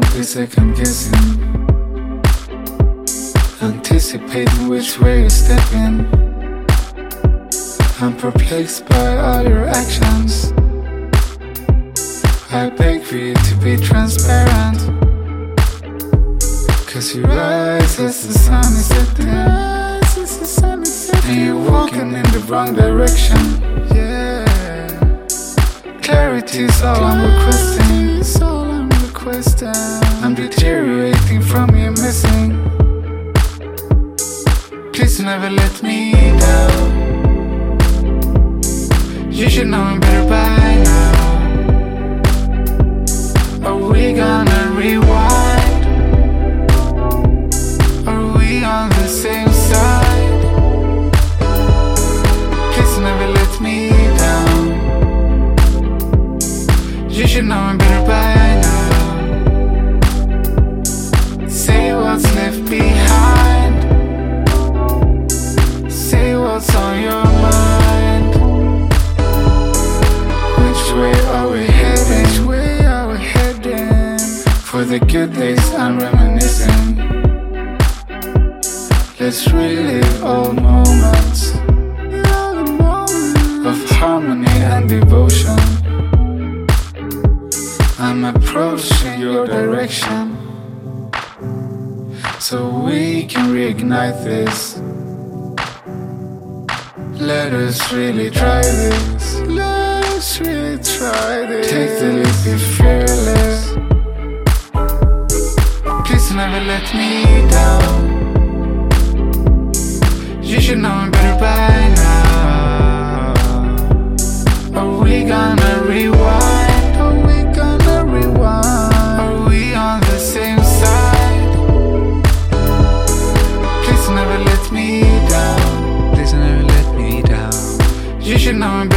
Be second guessing. Anticipating which way you're stepping. I'm perplexed by all your actions. I beg for you to be transparent. Cause you rise as the sun is setting. And you're walking in the wrong direction. Yeah. Clarity is all I'm requesting. Clarity is all I'm requesting. Never let me down. You should know I'm better by now. Are we gonna rewind? Are we on the same side? Please never let me down. You should know I'm better by now. Say what's left behind. For the good days I'm reminiscing. Let's relive all moments of harmony and devotion. I'm approaching your direction so we can reignite this. Let us really try this. Let us really try this. Take the leap, be never let me down. You should know I'm better by now. Are we gonna rewind? Are we gonna rewind? Are we on the same side? Please never let me down. Please never let me down. You should know I'm.